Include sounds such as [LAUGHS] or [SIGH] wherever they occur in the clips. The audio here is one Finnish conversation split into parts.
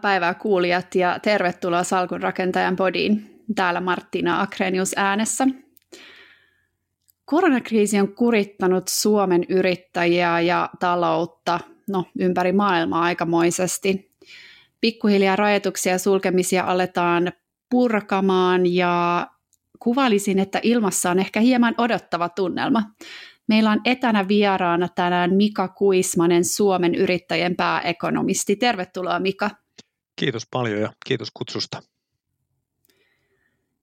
päivää kuulijat ja tervetuloa Salkun rakentajan podiin. Täällä Martina Akrenius äänessä. Koronakriisi on kurittanut Suomen yrittäjiä ja taloutta no, ympäri maailmaa aikamoisesti. Pikkuhiljaa rajoituksia ja sulkemisia aletaan purkamaan ja kuvailisin, että ilmassa on ehkä hieman odottava tunnelma. Meillä on etänä vieraana tänään Mika Kuismanen, Suomen yrittäjien pääekonomisti. Tervetuloa Mika. Kiitos paljon ja kiitos kutsusta.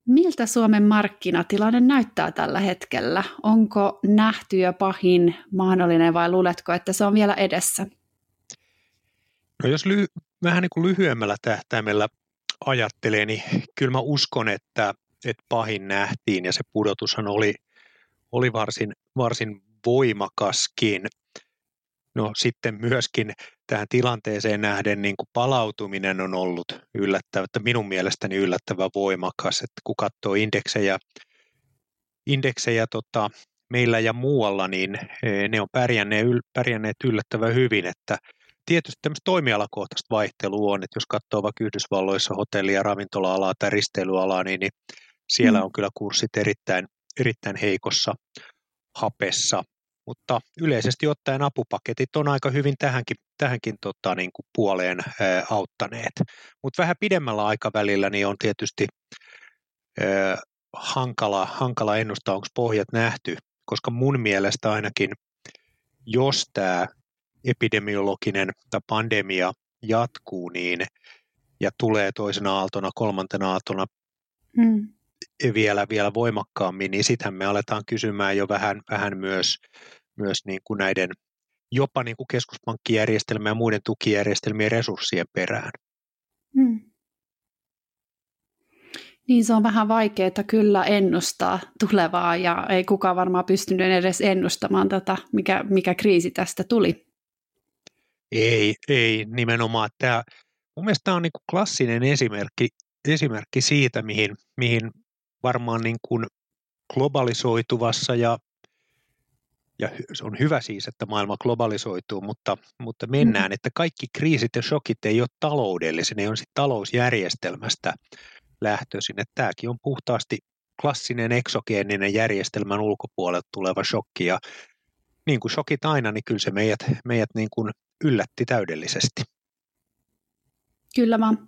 Miltä Suomen markkinatilanne näyttää tällä hetkellä? Onko nähty jo pahin mahdollinen vai luuletko, että se on vielä edessä? No jos ly- vähän niin kuin lyhyemmällä tähtäimellä ajattelee, niin kyllä mä uskon, että, että pahin nähtiin ja se pudotushan oli, oli varsin, varsin voimakaskin. No sitten myöskin tähän tilanteeseen nähden niin kuin palautuminen on ollut yllättävä, että minun mielestäni yllättävän voimakas, että kun katsoo indeksejä, indeksejä tota, meillä ja muualla, niin e, ne on pärjänneet, pärjänneet yllättävän hyvin, että tietysti tämmöistä toimialakohtaista vaihtelua on, että jos katsoo vaikka Yhdysvalloissa hotelli- ja ravintola-alaa tai risteilyalaa, niin, niin siellä mm. on kyllä kurssit erittäin, erittäin heikossa hapessa, mutta yleisesti ottaen apupaketit on aika hyvin tähänkin, tähänkin tota, niin kuin puoleen ää, auttaneet. Mutta vähän pidemmällä aikavälillä niin on tietysti ää, hankala, hankala ennustaa, onko pohjat nähty, koska mun mielestä ainakin, jos tämä epidemiologinen tai pandemia jatkuu niin, ja tulee toisena aaltona, kolmantena aaltona hmm vielä, vielä voimakkaammin, niin sittenhän me aletaan kysymään jo vähän, vähän myös, myös niin kuin näiden jopa niin kuin keskuspankkijärjestelmien ja muiden tukijärjestelmien resurssien perään. Hmm. Niin se on vähän vaikeaa kyllä ennustaa tulevaa ja ei kukaan varmaan pystynyt edes ennustamaan tätä, mikä, mikä kriisi tästä tuli. Ei, ei nimenomaan. Tämä, mun mielestä tämä on niin kuin klassinen esimerkki, esimerkki siitä, mihin, mihin varmaan niin kuin globalisoituvassa ja, ja se on hyvä siis, että maailma globalisoituu, mutta, mutta mennään, mm. että kaikki kriisit ja shokit ei ole taloudellisia, ne on sitten talousjärjestelmästä lähtöisin, että tämäkin on puhtaasti klassinen eksogeeninen järjestelmän ulkopuolelta tuleva shokki ja niin kuin shokit aina, niin kyllä se meidät, meidät niin kuin yllätti täydellisesti. Kyllä vaan,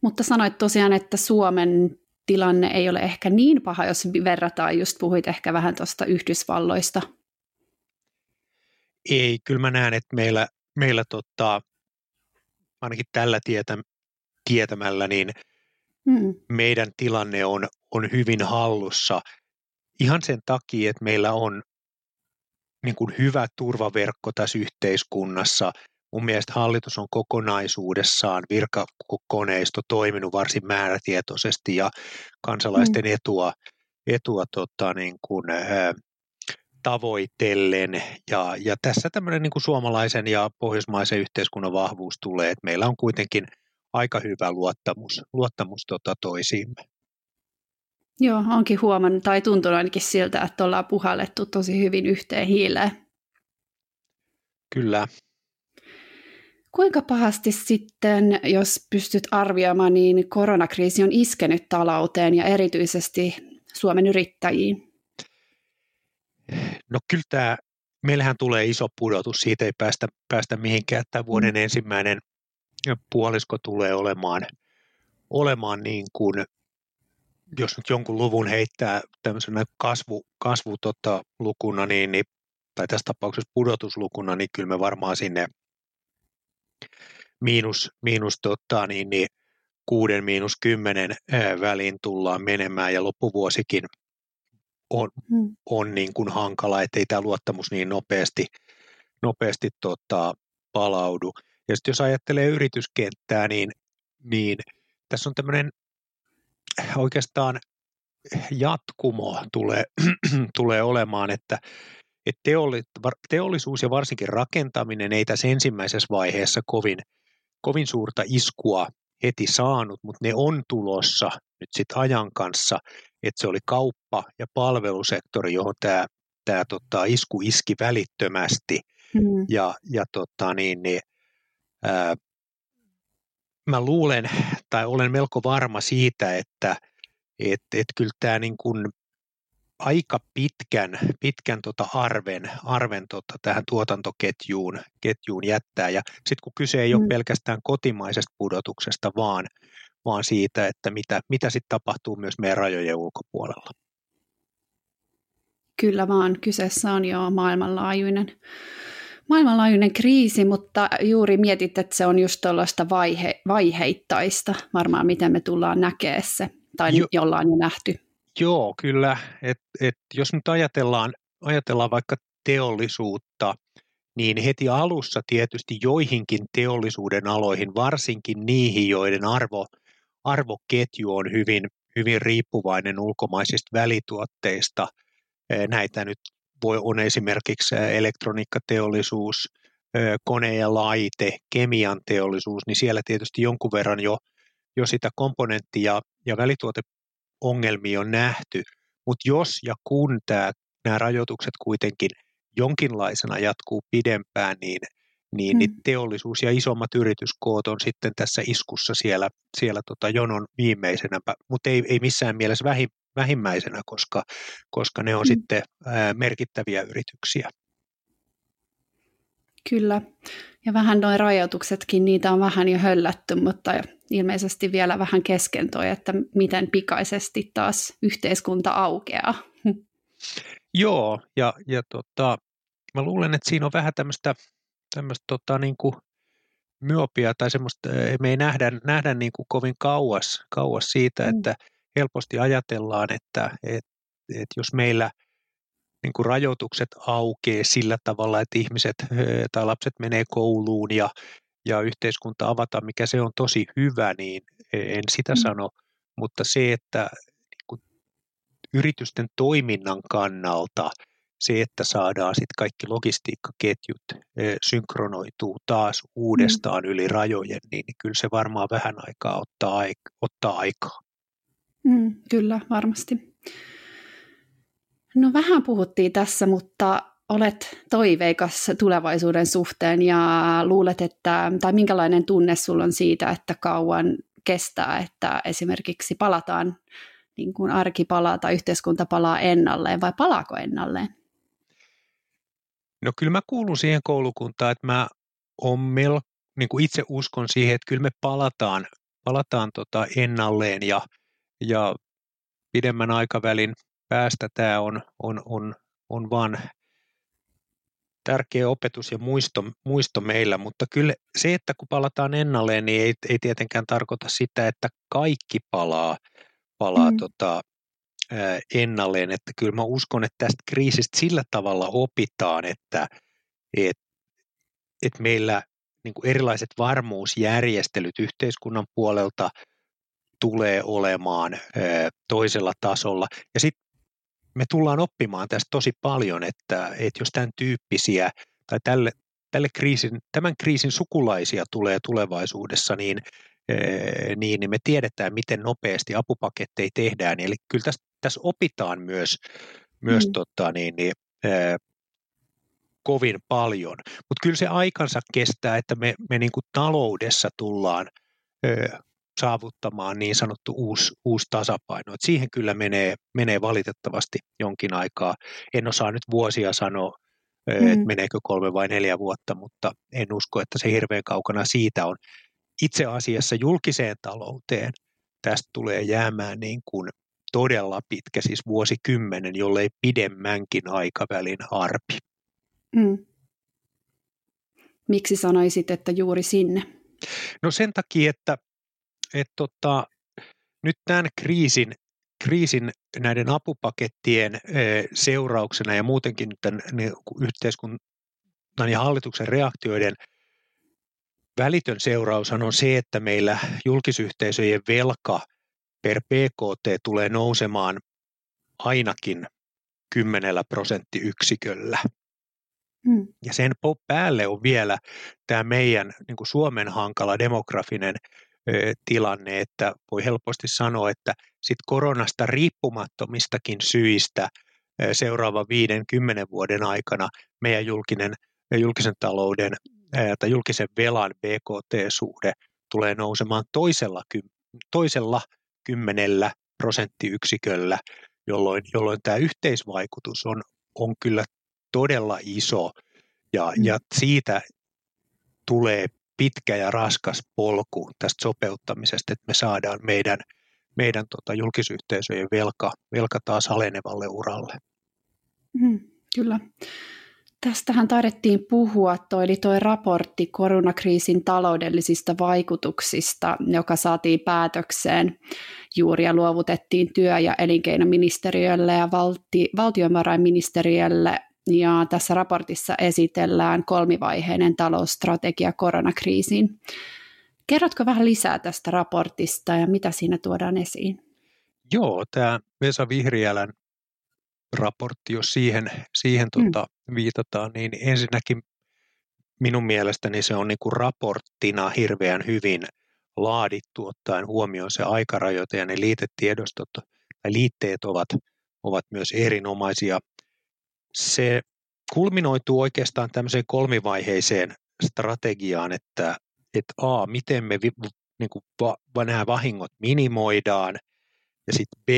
mutta sanoit tosiaan, että Suomen tilanne ei ole ehkä niin paha, jos verrataan, just puhuit ehkä vähän tuosta Yhdysvalloista. Ei, kyllä mä näen, että meillä, meillä tota, ainakin tällä tietä, tietämällä, niin hmm. meidän tilanne on, on hyvin hallussa ihan sen takia, että meillä on niin kuin hyvä turvaverkko tässä yhteiskunnassa – Mun mielestä hallitus on kokonaisuudessaan virkakoneisto toiminut varsin määrätietoisesti ja kansalaisten mm. etua, etua tota, niin kuin, tavoitellen. Ja, ja tässä tämmöinen niin kuin suomalaisen ja pohjoismaisen yhteiskunnan vahvuus tulee, että meillä on kuitenkin aika hyvä luottamus, luottamus tota, toisiimme. Joo, onkin huomannut tai tuntunut ainakin siltä, että ollaan puhallettu tosi hyvin yhteen hiileen. Kyllä, Kuinka pahasti sitten, jos pystyt arvioimaan, niin koronakriisi on iskenyt talouteen ja erityisesti Suomen yrittäjiin? No kyllä tämä, meillähän tulee iso pudotus, siitä ei päästä, päästä mihinkään. Tämä vuoden mm. ensimmäinen puolisko tulee olemaan, olemaan niin kuin, jos nyt jonkun luvun heittää tämmöisenä kasvu, kasvu tota, lukuna, niin, niin, tai tässä tapauksessa pudotuslukuna, niin kyllä me varmaan sinne – miinus, miinus tota, niin, niin, kuuden miinus kymmenen väliin tullaan menemään ja loppuvuosikin on, hmm. on niin kuin hankala, ettei tämä luottamus niin nopeasti, nopeasti tota, palaudu. Ja sitten jos ajattelee yrityskenttää, niin, niin tässä on tämmöinen oikeastaan jatkumo tulee, [CLEARS THROAT] tulee olemaan, että että teollisuus ja varsinkin rakentaminen ei tässä ensimmäisessä vaiheessa kovin, kovin suurta iskua heti saanut, mutta ne on tulossa nyt sitten ajan kanssa, että se oli kauppa- ja palvelusektori, johon tämä tämä tota, isku iski välittömästi. Mm. Ja, ja tota, niin, niin, ää, mä luulen tai olen melko varma siitä, että et, et kyllä tämä niin kuin aika pitkän, pitkän tota arven, arven tota tähän tuotantoketjuun ketjuun jättää. Ja sitten kun kyse ei mm. ole pelkästään kotimaisesta pudotuksesta, vaan, vaan siitä, että mitä, mitä sitten tapahtuu myös meidän rajojen ulkopuolella. Kyllä vaan, kyseessä on jo maailmanlaajuinen, maailmanlaajuinen kriisi, mutta juuri mietit, että se on just tuollaista vaihe, vaiheittaista, varmaan miten me tullaan näkemään se, tai jo, jollain jo nähty. Joo, kyllä. Et, et jos nyt ajatellaan, ajatellaan vaikka teollisuutta, niin heti alussa tietysti joihinkin teollisuuden aloihin, varsinkin niihin, joiden arvo, arvoketju on hyvin, hyvin riippuvainen ulkomaisista välituotteista. Näitä nyt voi, on esimerkiksi elektroniikkateollisuus, kone- ja laite, kemian teollisuus, niin siellä tietysti jonkun verran jo, jo sitä komponentti- ja, ja välituoteongelmia on nähty, mutta jos ja kun tämä, nämä rajoitukset kuitenkin jonkinlaisena jatkuu pidempään, niin, niin, niin hmm. teollisuus ja isommat yrityskoot on sitten tässä iskussa siellä, siellä tota jonon viimeisenä, mutta ei, ei missään mielessä vähi, vähimmäisenä, koska, koska ne on mm. sitten ää, merkittäviä yrityksiä. Kyllä. Ja vähän noin rajoituksetkin, niitä on vähän jo höllätty, mutta ilmeisesti vielä vähän kesken toi, että miten pikaisesti taas yhteiskunta aukeaa. [LAUGHS] Joo, ja, ja tota, mä luulen, että siinä on vähän tämmöistä, tämmöistä tota, niin kuin myopia tai semmoista, me ei nähdä, nähdä niin kuin kovin kauas, kauas siitä, mm. että helposti ajatellaan, että, että, että jos meillä niin kuin rajoitukset aukeaa sillä tavalla, että ihmiset tai lapset menee kouluun ja, ja yhteiskunta avataan, mikä se on tosi hyvä, niin en sitä mm. sano, mutta se, että niin kuin yritysten toiminnan kannalta että saadaan sitten kaikki logistiikkaketjut synkronoituu taas uudestaan mm. yli rajojen, niin, niin kyllä se varmaan vähän aikaa ottaa, ottaa aikaa. Mm, kyllä, varmasti. No vähän puhuttiin tässä, mutta olet toiveikas tulevaisuuden suhteen ja luulet, että, tai minkälainen tunne sulla on siitä, että kauan kestää, että esimerkiksi palataan, niin kuin arki palaa tai yhteiskunta palaa ennalleen, vai palaako ennalleen? No kyllä mä kuulun siihen koulukuntaan, että mä on mel, niin kuin itse uskon siihen, että kyllä me palataan, palataan tota ennalleen ja – ja pidemmän aikavälin päästä tämä on, on, on, on vaan tärkeä opetus ja muisto, muisto meillä, mutta kyllä se, että kun palataan ennalleen, niin ei, ei tietenkään tarkoita sitä, että kaikki palaa, palaa mm. tota, ennalleen, että kyllä mä uskon, että tästä kriisistä sillä tavalla opitaan, että et, et meillä niin kuin erilaiset varmuusjärjestelyt yhteiskunnan puolelta – tulee olemaan toisella tasolla. Ja sitten me tullaan oppimaan tästä tosi paljon, että, että jos tämän tyyppisiä tai tälle, tälle kriisin, tämän kriisin sukulaisia tulee tulevaisuudessa, niin, niin, niin me tiedetään, miten nopeasti apupaketteja tehdään. Eli kyllä tässä, tässä opitaan myös, myös mm. tota, niin, niin, kovin paljon. Mutta kyllä se aikansa kestää, että me, me niin kuin taloudessa tullaan saavuttamaan niin sanottu uusi, uusi tasapaino. Et siihen kyllä menee, menee valitettavasti jonkin aikaa. En osaa nyt vuosia sanoa, mm. että meneekö kolme vai neljä vuotta, mutta en usko, että se hirveän kaukana siitä on. Itse asiassa julkiseen talouteen tästä tulee jäämään niin kuin todella pitkä, siis vuosikymmenen, jollei pidemmänkin aikavälin arpi. Mm. Miksi sanoisit, että juuri sinne? No sen takia, että että tota, nyt tämän kriisin, kriisin näiden apupakettien seurauksena ja muutenkin tämän yhteiskunnan ja hallituksen reaktioiden välitön seuraus on se, että meillä julkisyhteisöjen velka per PKT tulee nousemaan ainakin 10 prosenttiyksiköllä. Hmm. Ja sen päälle on vielä tämä meidän niin kuin Suomen hankala demografinen tilanne, että voi helposti sanoa, että sit koronasta riippumattomistakin syistä seuraavan 50 vuoden aikana meidän julkinen, julkisen talouden tai julkisen velan BKT-suhde tulee nousemaan toisella, toisella kymmenellä prosenttiyksiköllä, jolloin, jolloin tämä yhteisvaikutus on, on kyllä todella iso ja, mm. ja siitä tulee pitkä ja raskas polku tästä sopeuttamisesta, että me saadaan meidän, meidän tota julkisyhteisöjen velka, velka taas alenevalle uralle. Mm, kyllä. Tästähän taidettiin puhua, toi, eli tuo raportti koronakriisin taloudellisista vaikutuksista, joka saatiin päätökseen juuri ja luovutettiin työ- ja elinkeinoministeriölle ja valti- valtiovarainministeriölle. Ja tässä raportissa esitellään kolmivaiheinen talousstrategia koronakriisiin. Kerrotko vähän lisää tästä raportista ja mitä siinä tuodaan esiin? Joo, tämä Vesa Vihriälän raportti, jos siihen, siihen mm. tota, viitataan, niin ensinnäkin minun mielestäni se on niin kuin raporttina hirveän hyvin laadittu ottaen huomioon se aikarajoite ja ne liitetiedostot tai liitteet ovat, ovat myös erinomaisia. Se kulminoituu oikeastaan tämmöiseen kolmivaiheiseen strategiaan, että, että A, miten me niin kuin va, nämä vahingot minimoidaan, ja sitten B,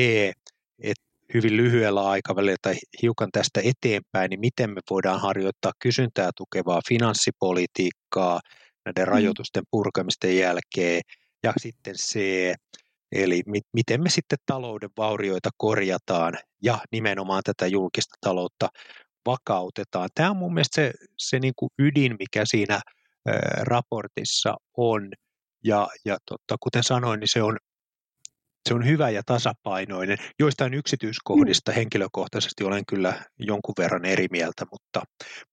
että hyvin lyhyellä aikavälillä tai hiukan tästä eteenpäin, niin miten me voidaan harjoittaa kysyntää tukevaa finanssipolitiikkaa näiden mm. rajoitusten purkamisten jälkeen, ja sitten se, eli mi- miten me sitten talouden vaurioita korjataan ja nimenomaan tätä julkista taloutta vakautetaan. Tämä on mun mielestä se, se niin kuin ydin, mikä siinä raportissa on, ja, ja totta, kuten sanoin, niin se on se on hyvä ja tasapainoinen. Joistain yksityiskohdista mm. henkilökohtaisesti olen kyllä jonkun verran eri mieltä, mutta,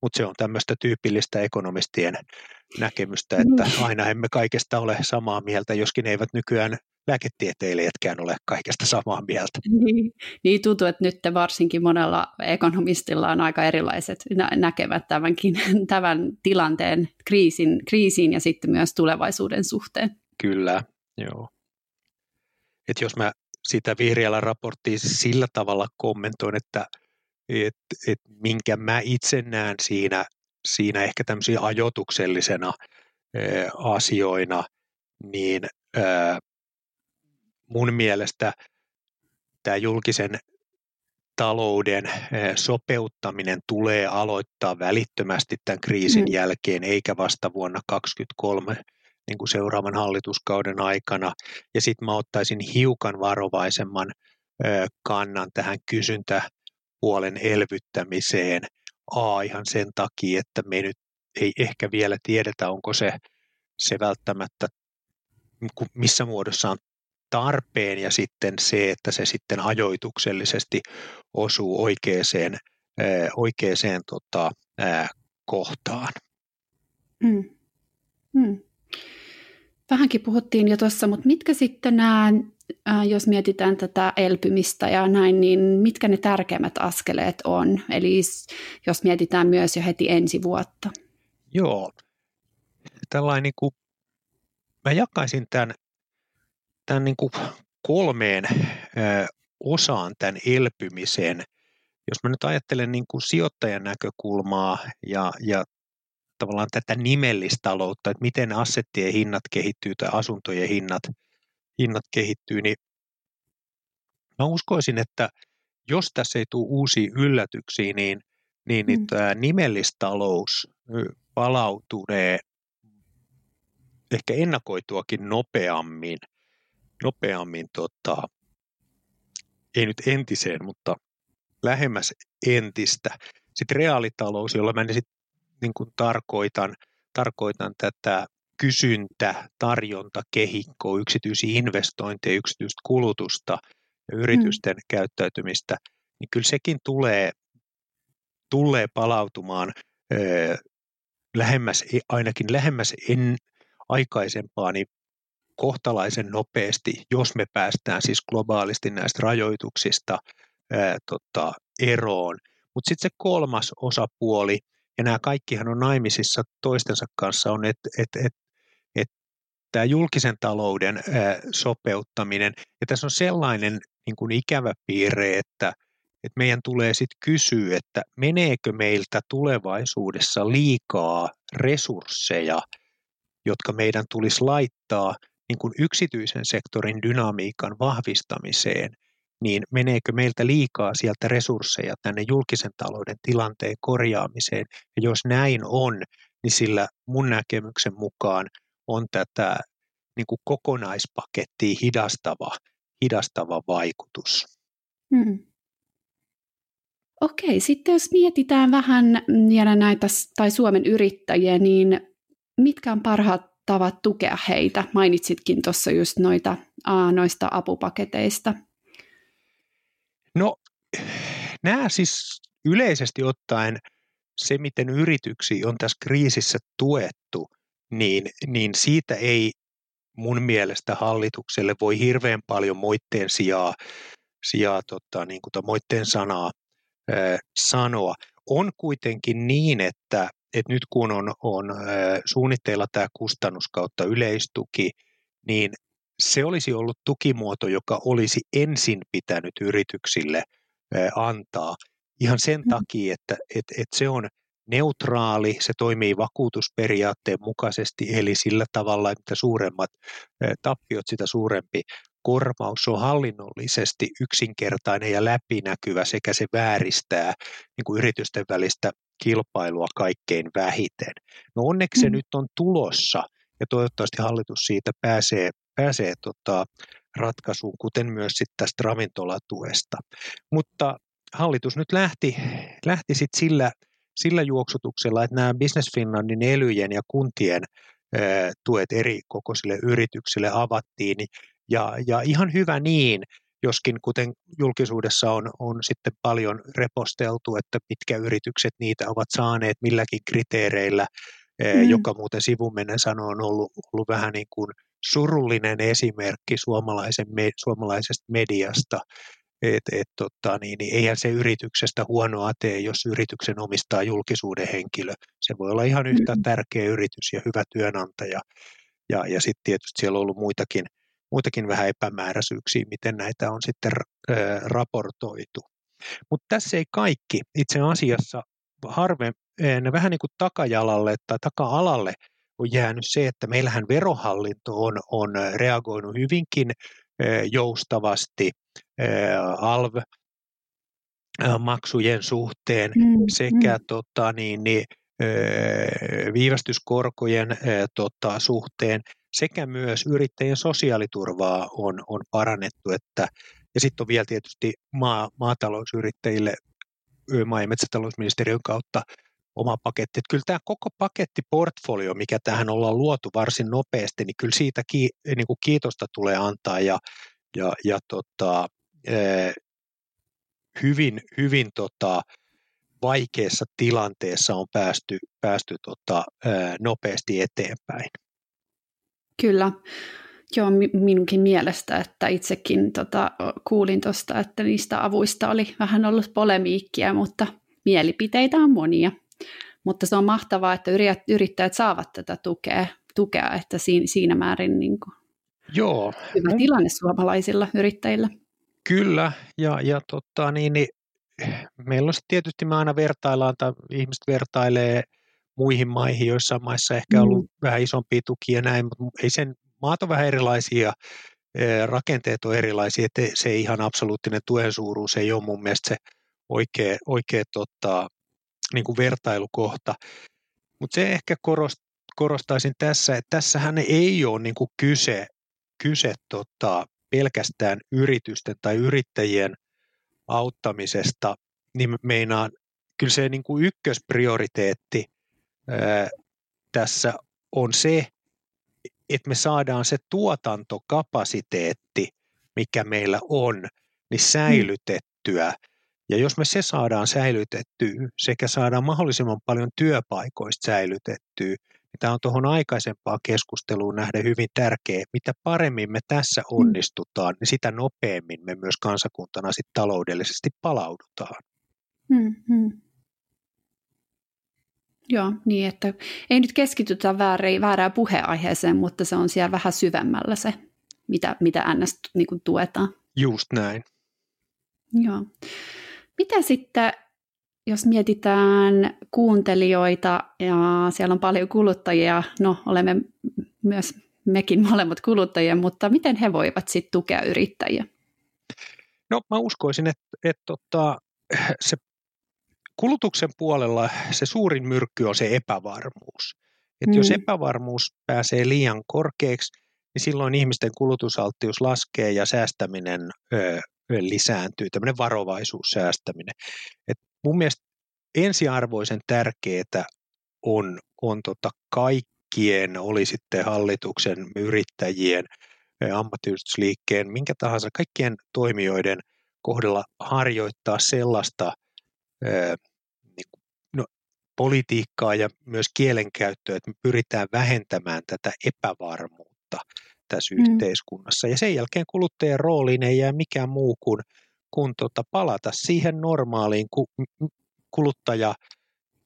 mutta se on tämmöistä tyypillistä ekonomistien näkemystä, että mm. aina emme kaikesta ole samaa mieltä, joskin eivät nykyään lääketieteilijätkään ole kaikesta samaa mieltä. [LAUGHS] Niin, niin tuntuu, että nyt varsinkin monella ekonomistilla on aika erilaiset nä- näkevät tämänkin, [LAUGHS] tämän tilanteen kriisin, kriisiin ja sitten myös tulevaisuuden suhteen. Kyllä, joo että jos mä sitä vihreällä raporttia sillä tavalla kommentoin, että et, et minkä mä itse näen siinä, siinä ehkä tämmöisiä ajotuksellisena asioina, niin mun mielestä tämä julkisen talouden sopeuttaminen tulee aloittaa välittömästi tämän kriisin mm. jälkeen, eikä vasta vuonna 2023 niin kuin seuraavan hallituskauden aikana. Ja sitten mä ottaisin hiukan varovaisemman kannan tähän kysyntäpuolen elvyttämiseen. A ihan sen takia, että me nyt ei ehkä vielä tiedetä, onko se, se välttämättä missä muodossa on tarpeen ja sitten se, että se sitten ajoituksellisesti osuu oikeaan, oikeaan tota, kohtaan. Mm. Mm. Vähänkin puhuttiin jo tuossa, mutta mitkä sitten nämä, jos mietitään tätä elpymistä ja näin, niin mitkä ne tärkeimmät askeleet on? Eli jos mietitään myös jo heti ensi vuotta. Joo, tällainen niin kuin, mä jakaisin tämän, tämän niin kuin kolmeen osaan tämän elpymisen. Jos mä nyt ajattelen niin kuin sijoittajan näkökulmaa ja, ja tavallaan tätä nimellistaloutta, että miten assettien hinnat kehittyy tai asuntojen hinnat, hinnat kehittyy, niin mä uskoisin, että jos tässä ei tule uusia yllätyksiä, niin, niin, niin mm. tämä nimellistalous palautunee ehkä ennakoituakin nopeammin, nopeammin tota, ei nyt entiseen, mutta lähemmäs entistä. Sitten reaalitalous, jolla mä sit niin kuin tarkoitan, tarkoitan tätä kysyntä, tarjonta, kehikko, yksityisiä investointeja, yksityistä kulutusta ja yritysten mm. käyttäytymistä, niin kyllä sekin tulee, tulee palautumaan ö, lähemmäs, ainakin lähemmäs en, aikaisempaa, niin kohtalaisen nopeasti, jos me päästään siis globaalisti näistä rajoituksista ää, tota, eroon. Mutta sitten se kolmas osapuoli, ja nämä kaikkihan on naimisissa toistensa kanssa, on, että et, et, et, tämä julkisen talouden ää, sopeuttaminen, ja tässä on sellainen niin kuin ikävä piirre, että, että meidän tulee sitten kysyä, että meneekö meiltä tulevaisuudessa liikaa resursseja jotka meidän tulisi laittaa niin kuin yksityisen sektorin dynamiikan vahvistamiseen, niin meneekö meiltä liikaa sieltä resursseja tänne julkisen talouden tilanteen korjaamiseen. Ja jos näin on, niin sillä mun näkemyksen mukaan on tätä niin kuin kokonaispakettia hidastava, hidastava vaikutus. Hmm. Okei, sitten jos mietitään vähän vielä näitä tai Suomen yrittäjiä, niin mitkä on parhaat tavat tukea heitä? Mainitsitkin tuossa just noita, noista apupaketeista. No, nämä siis yleisesti ottaen se, miten yrityksiä on tässä kriisissä tuettu, niin, niin siitä ei mun mielestä hallitukselle voi hirveän paljon moitteen sijaa, sijaa tota, niin kuin moitteen sanaa ää, sanoa. On kuitenkin niin, että, että nyt kun on, on ää, suunnitteilla tämä kustannus kautta yleistuki, niin se olisi ollut tukimuoto, joka olisi ensin pitänyt yrityksille antaa ihan sen mm. takia, että et, et se on neutraali, se toimii vakuutusperiaatteen mukaisesti, eli sillä tavalla, että suuremmat tappiot, sitä suurempi korvaus on hallinnollisesti yksinkertainen ja läpinäkyvä sekä se vääristää niin kuin yritysten välistä kilpailua kaikkein vähiten. No onneksi se mm. nyt on tulossa ja toivottavasti hallitus siitä pääsee, pääsee tota ratkaisuun, kuten myös sitten tästä ravintolatuesta. Mutta hallitus nyt lähti, lähti sitten sillä, sillä juoksutuksella, että nämä Business Finlandin elyjen ja kuntien tuet eri kokoisille yrityksille avattiin, ja, ja ihan hyvä niin, joskin kuten julkisuudessa on, on sitten paljon reposteltu, että mitkä yritykset niitä ovat saaneet milläkin kriteereillä, mm. joka muuten sivumennen sanoo on ollut, ollut vähän niin kuin surullinen esimerkki suomalaisen, me, suomalaisesta mediasta, että et, tota, niin, niin eihän se yrityksestä huonoa tee, jos yrityksen omistaa julkisuuden henkilö. Se voi olla ihan yhtä mm. tärkeä yritys ja hyvä työnantaja. Ja, ja sitten tietysti siellä on ollut muitakin – muitakin vähän epämääräisyyksiä, miten näitä on sitten raportoitu. Mutta tässä ei kaikki. Itse asiassa harvemmin, vähän niin kuin takajalalle tai taka-alalle on jäänyt se, että meillähän verohallinto on, on reagoinut hyvinkin joustavasti ALV maksujen suhteen mm, sekä mm. Tota, niin, niin, viivästyskorkojen tota, suhteen sekä myös yrittäjien sosiaaliturvaa on, on parannettu, että, ja sitten on vielä tietysti maa, maatalousyrittäjille maa- ja metsätalousministeriön kautta oma paketti. Että kyllä tämä koko pakettiportfolio, mikä tähän ollaan luotu varsin nopeasti, niin kyllä siitä ki, niin kuin kiitosta tulee antaa ja, ja, ja tota, hyvin, hyvin tota, vaikeassa tilanteessa on päästy, päästy tota, nopeasti eteenpäin. Kyllä. Joo, minunkin mielestä, että itsekin tota, kuulin tuosta, että niistä avuista oli vähän ollut polemiikkia, mutta mielipiteitä on monia. Mutta se on mahtavaa, että yrittäjät saavat tätä tukea, tukea että siinä, määrin niin kuin, Joo. hyvä tilanne suomalaisilla yrittäjillä. Kyllä, ja, ja tota, niin, niin, meillä on tietysti me aina vertaillaan, tai ihmiset vertailee muihin maihin, joissa maissa ehkä ollut mm. vähän isompia tukia ja näin, mutta ei sen, maat on vähän erilaisia, rakenteet on erilaisia, että se ihan absoluuttinen tuen suuruus ei ole mun mielestä se oikea, oikea tota, niin kuin vertailukohta. Mutta se ehkä korost, korostaisin tässä, että tässähän ei ole niin kuin kyse, kyse tota, pelkästään yritysten tai yrittäjien auttamisesta, niin meinaan kyllä se niin kuin ykkösprioriteetti tässä on se, että me saadaan se tuotantokapasiteetti, mikä meillä on, niin säilytettyä. Ja jos me se saadaan säilytettyä sekä saadaan mahdollisimman paljon työpaikoista säilytettyä, niin tämä on tuohon aikaisempaan keskusteluun nähden hyvin tärkeä. Mitä paremmin me tässä mm. onnistutaan, niin sitä nopeammin me myös kansakuntana sit taloudellisesti palaudutaan. Hmm, hmm. Joo, niin että ei nyt keskitytä väärään, väärään puheaiheeseen, mutta se on siellä vähän syvemmällä se, mitä, mitä NS niin tuetaan. Just näin. Joo. Mitä sitten, jos mietitään kuuntelijoita ja siellä on paljon kuluttajia, no olemme myös mekin molemmat kuluttajia, mutta miten he voivat sitten tukea yrittäjiä? No mä uskoisin, että, että tota, [CLEARS THROAT] se kulutuksen puolella se suurin myrkky on se epävarmuus. Että mm. jos epävarmuus pääsee liian korkeaksi, niin silloin ihmisten kulutusalttius laskee ja säästäminen ö, lisääntyy, tämmöinen varovaisuussäästäminen. Et mun mielestä ensiarvoisen tärkeää on, on tota kaikkien, oli sitten hallituksen, yrittäjien, ammattiyhdistysliikkeen, minkä tahansa, kaikkien toimijoiden kohdalla harjoittaa sellaista niin no, politiikkaa ja myös kielenkäyttöä, että me pyritään vähentämään tätä epävarmuutta tässä mm. yhteiskunnassa. Ja sen jälkeen kuluttajan rooliin ei jää mikään muu kuin, kuin tota, palata siihen normaaliin ku, kuluttaja,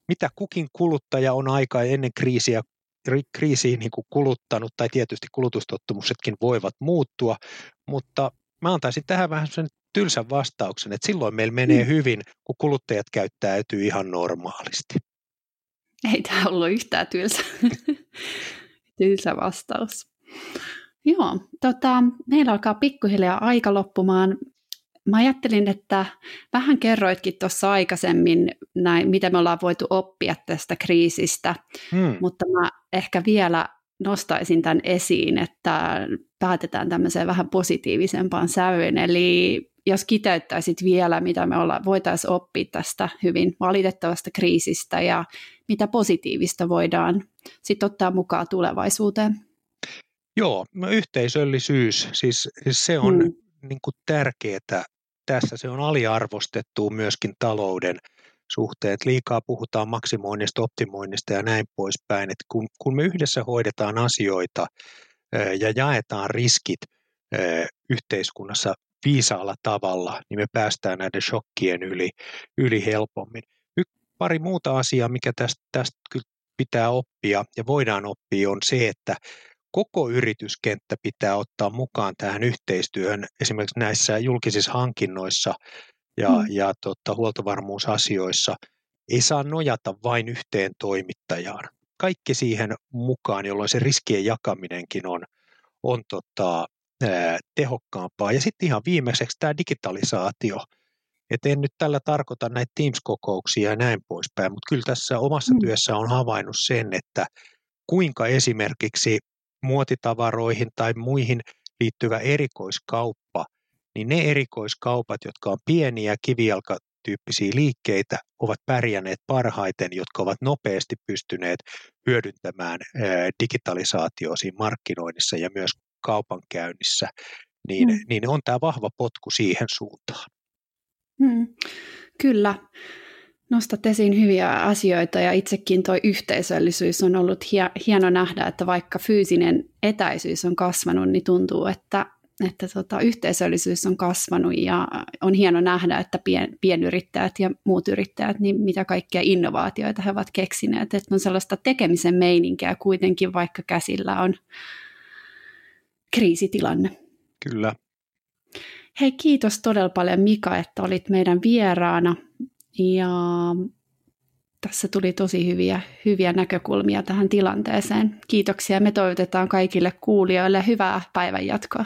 mitä kukin kuluttaja on aika ennen kriisiä kriisiin niin kuin kuluttanut, tai tietysti kulutustottumuksetkin voivat muuttua, mutta mä antaisin tähän vähän sen tylsän vastauksen, että silloin meillä menee mm. hyvin, kun kuluttajat käyttäytyy ihan normaalisti. Ei tämä ollut yhtään tylsä, [LAUGHS] tylsä vastaus. Joo, tota, meillä alkaa pikkuhiljaa aika loppumaan. Mä ajattelin, että vähän kerroitkin tuossa aikaisemmin, näin, mitä me ollaan voitu oppia tästä kriisistä, hmm. mutta mä ehkä vielä nostaisin tämän esiin, että päätetään tämmöiseen vähän positiivisempaan sävyyn. Eli jos kiteyttäisit vielä, mitä me olla, voitaisiin oppia tästä hyvin valitettavasta kriisistä ja mitä positiivista voidaan sitten ottaa mukaan tulevaisuuteen. Joo, no yhteisöllisyys, siis, siis se on hmm. niin kuin tärkeää tässä. Se on aliarvostettu myöskin talouden suhteet. Liikaa puhutaan maksimoinnista, optimoinnista ja näin poispäin. Et kun, kun me yhdessä hoidetaan asioita ja jaetaan riskit yhteiskunnassa viisaalla tavalla, niin me päästään näiden shokkien yli, yli helpommin. Y- pari muuta asiaa, mikä tästä, tästä pitää oppia ja voidaan oppia, on se, että koko yrityskenttä pitää ottaa mukaan tähän yhteistyöhön, esimerkiksi näissä julkisissa hankinnoissa ja, mm. ja tota, huoltovarmuusasioissa. Ei saa nojata vain yhteen toimittajaan. Kaikki siihen mukaan, jolloin se riskien jakaminenkin on, on tota, ää, tehokkaampaa. Ja sitten ihan viimeiseksi tämä digitalisaatio. Et en nyt tällä tarkoita näitä Teams-kokouksia ja näin poispäin, mutta kyllä tässä omassa mm. työssä on havainnut sen, että kuinka esimerkiksi muotitavaroihin tai muihin liittyvä erikoiskauppa, niin ne erikoiskaupat, jotka on pieniä kivijalkatyyppisiä liikkeitä, ovat pärjänneet parhaiten, jotka ovat nopeasti pystyneet hyödyntämään digitalisaatioa siinä markkinoinnissa ja myös kaupankäynnissä, niin, mm. niin on tämä vahva potku siihen suuntaan. Mm, kyllä. Nostat esiin hyviä asioita ja itsekin tuo yhteisöllisyys on ollut hieno nähdä, että vaikka fyysinen etäisyys on kasvanut, niin tuntuu, että, että tota, yhteisöllisyys on kasvanut ja on hieno nähdä, että pien, pienyrittäjät ja muut yrittäjät, niin mitä kaikkia innovaatioita he ovat keksineet. Että on sellaista tekemisen meininkiä kuitenkin, vaikka käsillä on kriisitilanne. Kyllä. Hei, kiitos todella paljon Mika, että olit meidän vieraana. Ja tässä tuli tosi hyviä, hyviä näkökulmia tähän tilanteeseen. Kiitoksia. Me toivotetaan kaikille kuulijoille hyvää päivänjatkoa.